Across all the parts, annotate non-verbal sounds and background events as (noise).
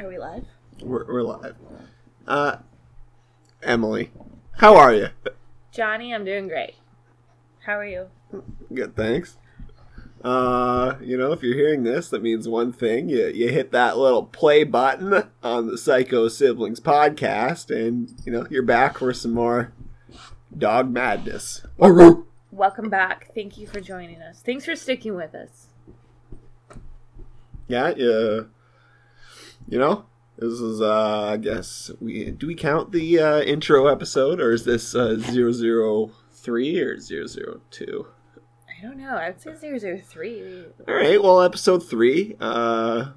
Are we live? We're, we're live. Uh, Emily, how are you? Johnny, I'm doing great. How are you? Good, thanks. Uh, you know, if you're hearing this, that means one thing. You, you hit that little play button on the Psycho Siblings podcast, and, you know, you're back for some more dog madness. Welcome back. Thank you for joining us. Thanks for sticking with us. Yeah, yeah. You know, this is, uh, I guess, we do we count the uh, intro episode, or is this uh, 003 or 002? I don't know. I would say 003. All right, well, episode three. Uh,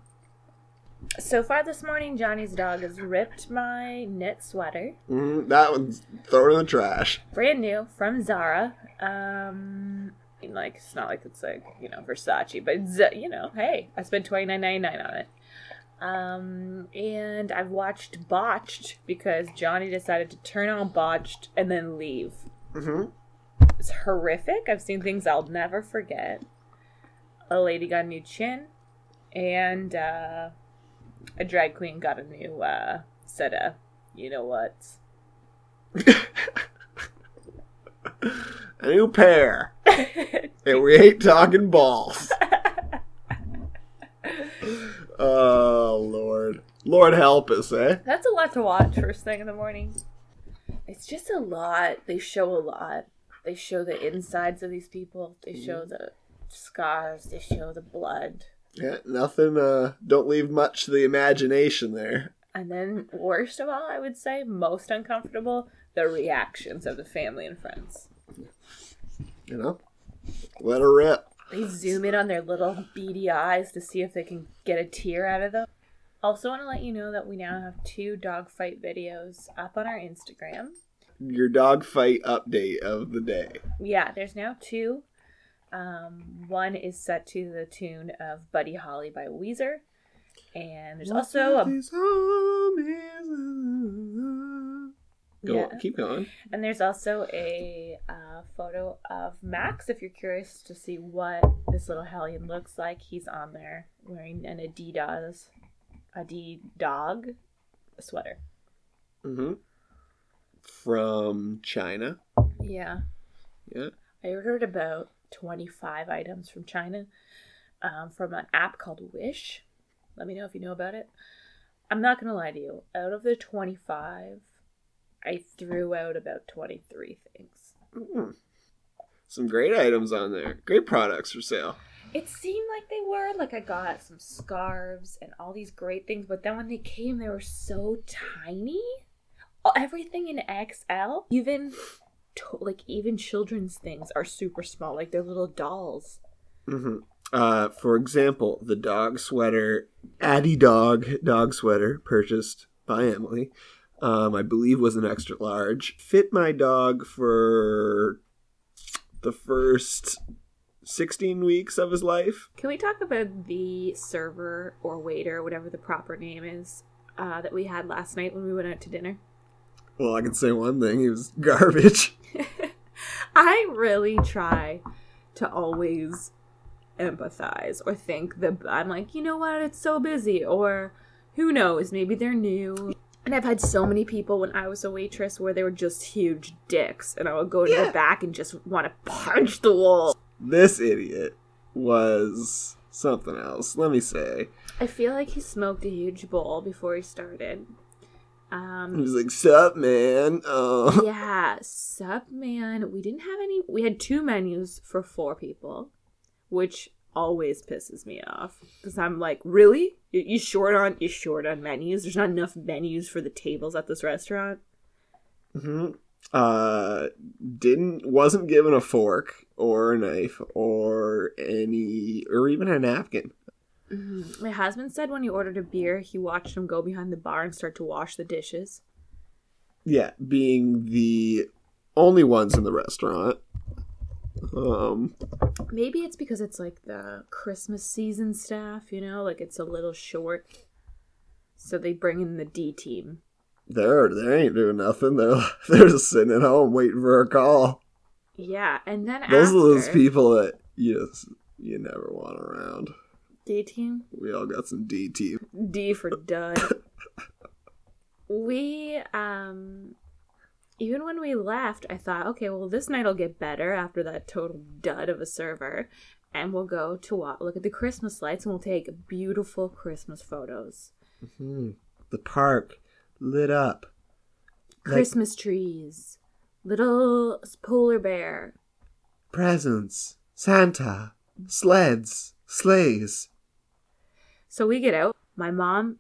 So far this morning, Johnny's dog has ripped my knit sweater. mm, that one's thrown in the trash. Brand new from Zara. Um, like, it's not like it's like, you know, Versace, but, you know, hey, I spent twenty nine ninety nine on it. Um, and I've watched Botched because Johnny decided to turn on Botched and then leave. hmm It's horrific. I've seen things I'll never forget. A lady got a new chin, and uh, a drag queen got a new uh, set of, you know what? (laughs) A new pair, (laughs) and we ain't talking balls. oh (laughs) Lord, help us, eh? That's a lot to watch first thing in the morning. It's just a lot. They show a lot. They show the insides of these people. They show the scars. They show the blood. Yeah, nothing. Uh, don't leave much to the imagination there. And then, worst of all, I would say, most uncomfortable, the reactions of the family and friends. You know, let her rip. They zoom in on their little beady eyes to see if they can get a tear out of them. Also, want to let you know that we now have two dogfight videos up on our Instagram. Your dog fight update of the day. Yeah, there's now two. Um, one is set to the tune of Buddy Holly by Weezer. And there's also a Go yeah, on, keep going. and there's also a uh, photo of Max. If you're curious to see what this little hellion looks like, he's on there wearing an Adidas, Adi dog sweater. hmm From China. Yeah, Yeah. I ordered about 25 items from China um, from an app called Wish. Let me know if you know about it. I'm not going to lie to you. Out of the 25, I threw out about 23 things. Mm. Some great items on there. Great products for sale. It seemed like they were. Like I got some scarves and all these great things, but then when they came, they were so tiny. Everything in XL, even to- like even children's things are super small. Like they're little dolls. hmm Uh, for example, the dog sweater, Addy Dog dog sweater purchased by Emily, um, I believe was an extra large, fit my dog for the first 16 weeks of his life. Can we talk about the server or waiter, whatever the proper name is, uh, that we had last night when we went out to dinner? Well, I can say one thing, he was garbage. (laughs) I really try to always empathize or think that I'm like, you know what, it's so busy, or who knows, maybe they're new. And I've had so many people when I was a waitress where they were just huge dicks, and I would go to Yeah. the back and just want to punch the wall. This idiot was something else, let me say. I feel like he smoked a huge bowl before he started. He Um, was like, Sup, man? Uh, (laughs) yeah, sup, man. We didn't have any. We had two menus for four people, which always pisses me off because I'm like, really? You, you short on you short on menus? There's not enough menus for the tables at this restaurant. hmm Uh, didn't wasn't given a fork or a knife or any or even a napkin. Mhm. My husband said when he ordered a beer, he watched him go behind the bar and start to wash the dishes. Yeah, being the only ones in the restaurant. Um, Maybe it's because it's like the Christmas season staff, you know, like it's a little short. So they bring in the D team. They're they ain't doing nothing. They're (laughs) they're just sitting at home waiting for a call. Yeah, and then Those after, are those people that you just you never want around. D team. We all got some D team. D for dud. (laughs) we um even when we left, I thought, okay, well this night'll get better after that total dud of a server. And we'll go to wa- look at the Christmas lights and we'll take beautiful Christmas photos. Hmm. The park lit up. Like- Christmas trees, little polar bear. Presents, Santa, sleds, sleighs. So we get out. My mom,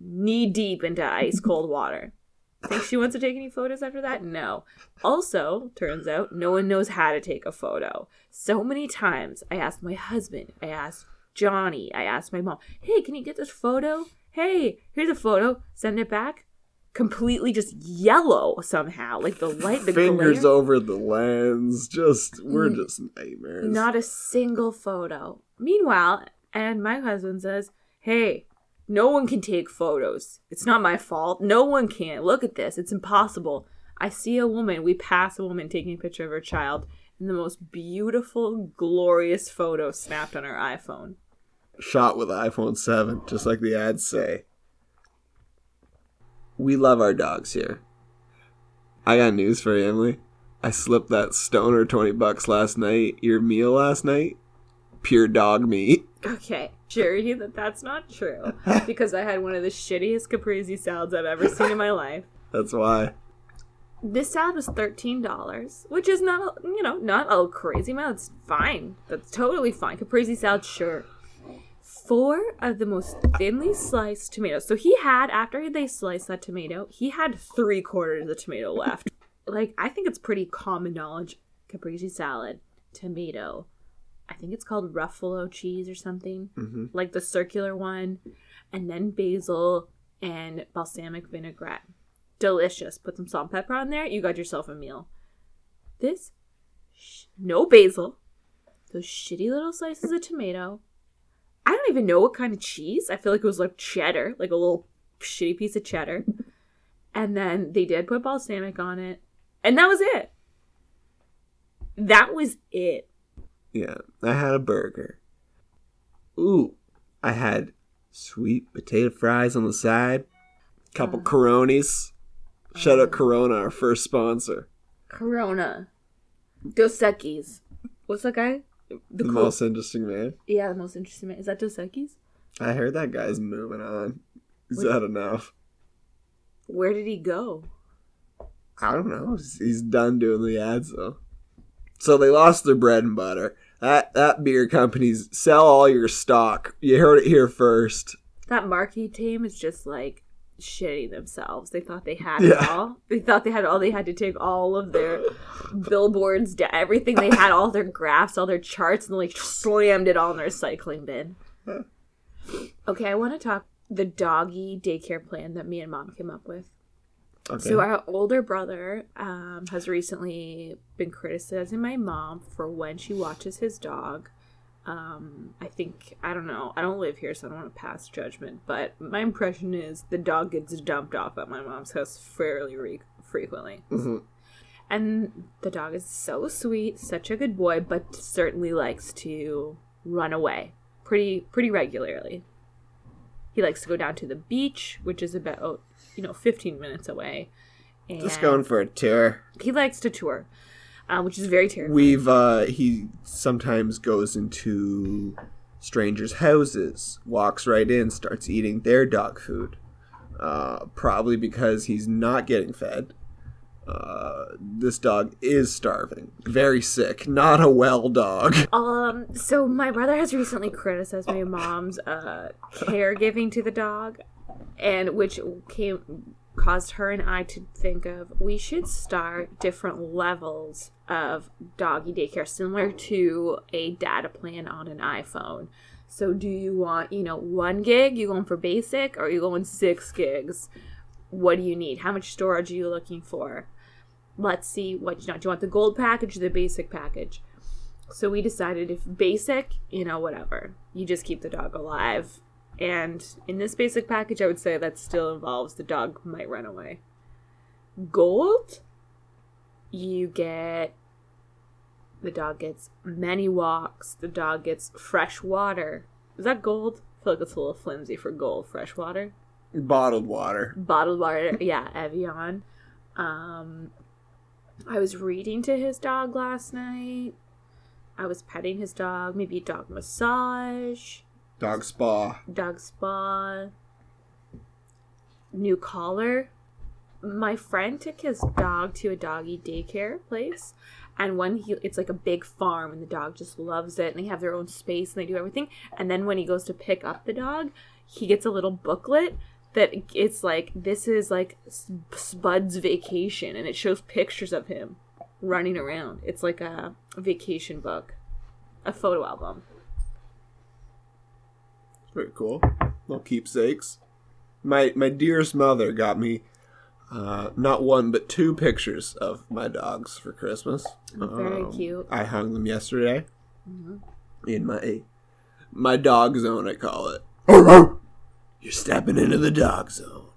knee deep into ice cold (laughs) water. Think she wants to take any photos after that? No. Also, turns out no one knows how to take a photo. So many times I asked my husband, I asked Johnny, I asked my mom, hey, can you get this photo? Hey, here's a photo. Send it back. Completely just yellow somehow. Like the light, the Fingers glare. over the lens. Just we're just nightmares. Not a single photo. Meanwhile, and my husband says, Hey, no one can take photos. It's not my fault. No one can. Look at this. It's impossible. I see a woman, we pass a woman taking a picture of her child, and the most beautiful, glorious photo snapped on her iPhone. Shot with iPhone 7, just like the ads say. We love our dogs here. I got news for you, Emily. I slipped that stoner 20 bucks last night. Your meal last night? Pure dog meat. Okay, assure you that that's not true (laughs) because I had one of the shittiest caprese salads I've ever seen in my (laughs) life. That's why. This salad was thirteen dollars, which is not a- you know not a crazy amount. It's fine. That's totally fine. Caprese salad, sure. Four of the most thinly sliced tomatoes. So he had after they sliced that tomato, he had three quarters of the tomato (laughs) left. like I think it's pretty common knowledge. Caprese salad, tomato. I think it's called Ruffalo cheese or something, hmm like the circular one, and then basil and balsamic vinaigrette delicious. Put some salt and pepper on there. You got yourself a meal. This, sh- no basil. Those shitty little slices of tomato. I don't even know what kind of cheese. I feel like it was like cheddar, like a little shitty piece of cheddar. (laughs) And then they did put balsamic on it. And that was it. That was it. Yeah, I had a burger. Ooh, I had sweet potato fries on the side. Couple Uh. Coronis. Shout Uh. out Corona, our first sponsor. Corona. Dos Equis. What's that guy? The, cool- most interesting man. Yeah, the most interesting man. Is that Dos Equis? I heard that guy's moving on. Is that enough? Where did he go? I don't know. He's- done doing the ads though. So they lost their bread and butter. That that beer companies sell all your stock. You heard it here first. That marquee team is just like shitting themselves. They thought they had Yeah. it all. They thought they had all. They had to take all of their (laughs) billboards, everything they had, all their graphs, all their charts, and like slammed it all in their recycling bin. (laughs) Okay, I want to talk the doggy daycare plan that me and mom came up with. Okay. So our older brother um, has recently been criticizing my mom for when she watches his dog. Um, I think I don't know. I don't live here, so I don't want to pass judgment. But my impression is the dog gets dumped off at my mom's house fairly re- frequently, Mhm. and the dog is so sweet, such a good boy, but certainly likes to run away pretty pretty regularly. He likes to go down to the beach, which is about you know 15 minutes away. And Just going for a tour. He likes to tour, uh, which is very terrifying. We've uh he sometimes goes into strangers' houses, walks right in, starts eating their dog food. Uh, probably because he's not getting fed. Uh, this dog is starving, very sick, not a well dog. (laughs) Um, so my brother has recently criticized my mom's uh caregiving to the dog, and which came caused her and I to think of we should start different levels of doggy daycare, similar to a data plan on an iPhone. So, do you want you know one gig? You going for basic, or are you going six gigs? What do you need? How much storage are you looking for? Let's see what you know. Do you want the gold package or the basic package? So we decided if basic, you know, whatever, you just keep the dog alive. And in this basic package, I would say that still involves the dog might run away. Gold, you get the dog gets many walks, the dog gets fresh water, Is that gold? I feel like it's a little flimsy for gold. Fresh water, Bottled water. bottled water. (laughs) Yeah, Evian. Um, I was reading to his dog last night. I was petting his dog. Maybe dog massage, Dog spa. dog spa, new collar. My friend took his dog to a doggy daycare place, and when he it's like a big farm and the dog just loves it and they have their own space and they do everything and then when he goes to pick up the dog he gets a little booklet that it's like this is like spud's vacation and it shows pictures of him running around it's like a vacation book a photo album Very cool. Little keepsakes. My my dearest mother got me uh, not one but two pictures of my dogs for Christmas. very Um, cute I hung them yesterday in my my dog zone. I call it. You're stepping into the dog zone.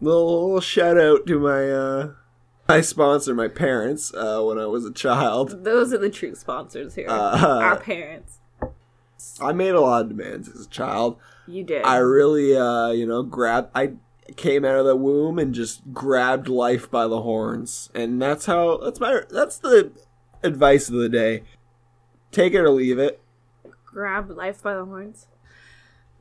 Little, little shout out to my uh, my sponsor, my parents, uh, when I was a child. those are the true sponsors here Uh, our parents I made a lot of demands as a child. you did I really, uh, you know, grabbed. I came out of the womb and just grabbed life by the horns, and that's how. That's my. That's the advice of the day. Take it or leave it. grab life by the horns.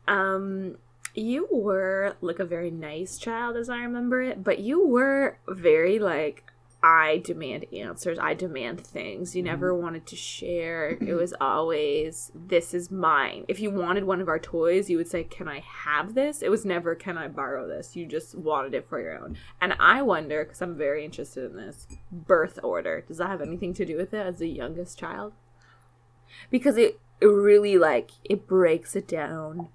Um, you were like a very nice child, as I remember it, but you were very like, I demand answers, I demand things. You never mm-hmm. wanted to share. It mm-hmm. was always, this is mine. If you wanted one of our toys, you would say, Can I have this? It was never, Can I borrow this? You just wanted it for your own. And I wonder, because I'm very interested in this, birth order. Does that have anything to do with it as the youngest child? because it it really like it breaks it down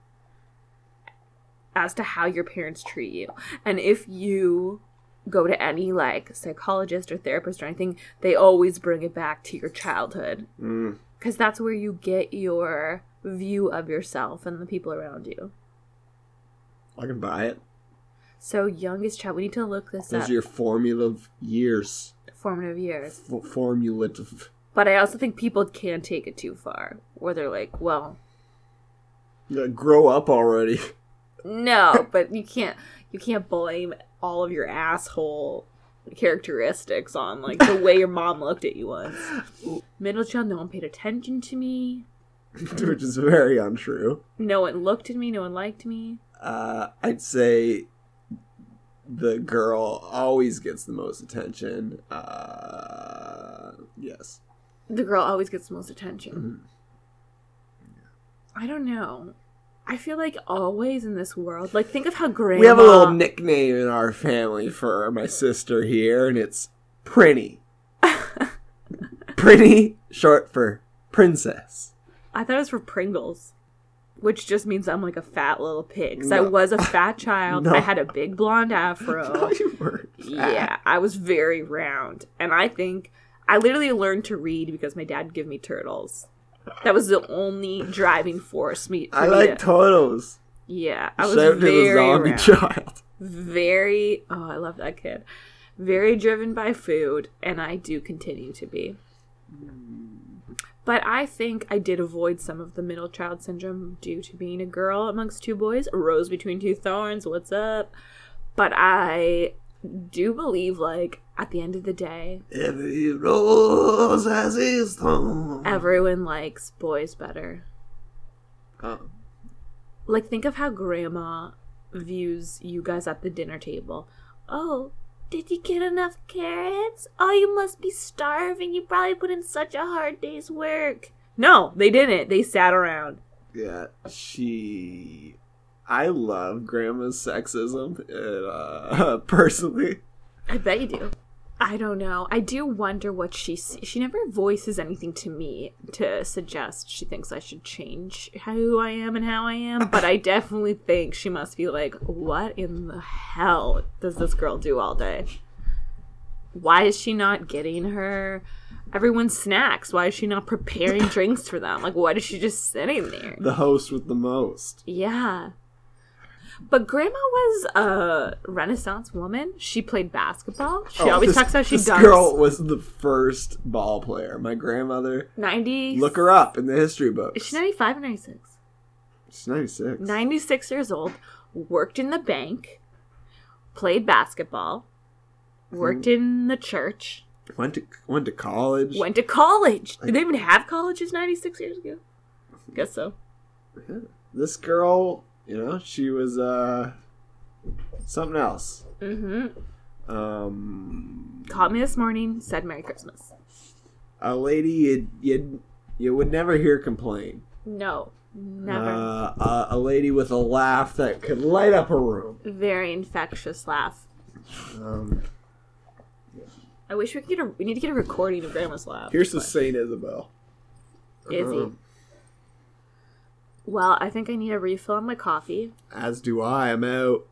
as to how your parents treat you and if you go to any like psychologist or therapist or anything they always bring it back to your childhood Mm. because that's where you get your view of yourself and the people around you I can buy it. so youngest child we need to look this Those up are your formative years. formative years F- formulative. but i also think people can take it too far where they're like well gotta grow up already. (laughs) No, but you can't you can't blame all of your asshole characteristics on like the way your mom looked at you was. Middle child, no one paid attention to me. (laughs) which is very untrue. No one looked at me. No one liked me. Uh, I'd say the girl always gets the most attention. Uh, yes. The girl always gets the most attention. I don't know. I feel like always in this world, like think of how grandma. We have a little nickname in our family for my sister here, and it's Prinny. (laughs) Prinny, short for princess. I thought it was for Pringles, which just means I'm like a fat little pig. Because I was a (laughs) fat child. No. I had a big blonde afro. (laughs) you were Yeah, I was very round. And I think I literally learned to read because my dad gave me turtles. That was the only driving force me. I like to- turtles. yeah, I was Shout out to the very zombie round. child. very. Oh, I love that kid. Very driven by food, and I do continue to be. But I think I did avoid some of the middle child syndrome due to being a girl amongst two boys. A rose between two thorns. What's up? But I do believe, like, at the end of the day, Every rose has its thorn. everyone likes boys better. Oh. Like, think of how grandma views you guys at the dinner table. Oh, did you get enough carrots? Oh, you must be starving. You probably put in such a hard day's work. No, they didn't. They sat around. Yeah, she. I love grandma's sexism. And, uh, (laughs) personally, I bet you do. I don't know. I do wonder what she sees. She never voices anything to me to suggest she thinks I should change who I am and how I am, but I definitely think she must be like, what in the hell does this girl do all day? Why is she not getting her everyone's snacks? Why is she not preparing drinks for them? Like, why is she just sitting there? the host with the most. Yeah. But grandma was a Renaissance woman. She played basketball. She Oh, always this- talks about she this dunks. girl was the first ball player. My grandmother. 90. Look her up in the history books. Is she 95 or 96? She's 96. 96 years old, worked in the bank, played basketball, worked hmm. in the church, Went to went to college. went to college. Did they even have colleges 96 years ago? I Guess so. This girl, you know, she was uh something else. hmm Um, Called me this morning, said Merry Christmas. a lady you you you would never hear complain. No, never. Uh, a, a lady with a laugh that could light up a room. Very infectious laugh. Um, I wish we could get a. We need to get a recording of Grandma's laugh. here's the Saint Isabel. Is he? Um, Well, I think I need a refill on my coffee. as do I. I'm out.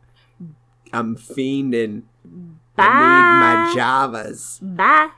I'm fiending. Bye. I need my Javas. Bye.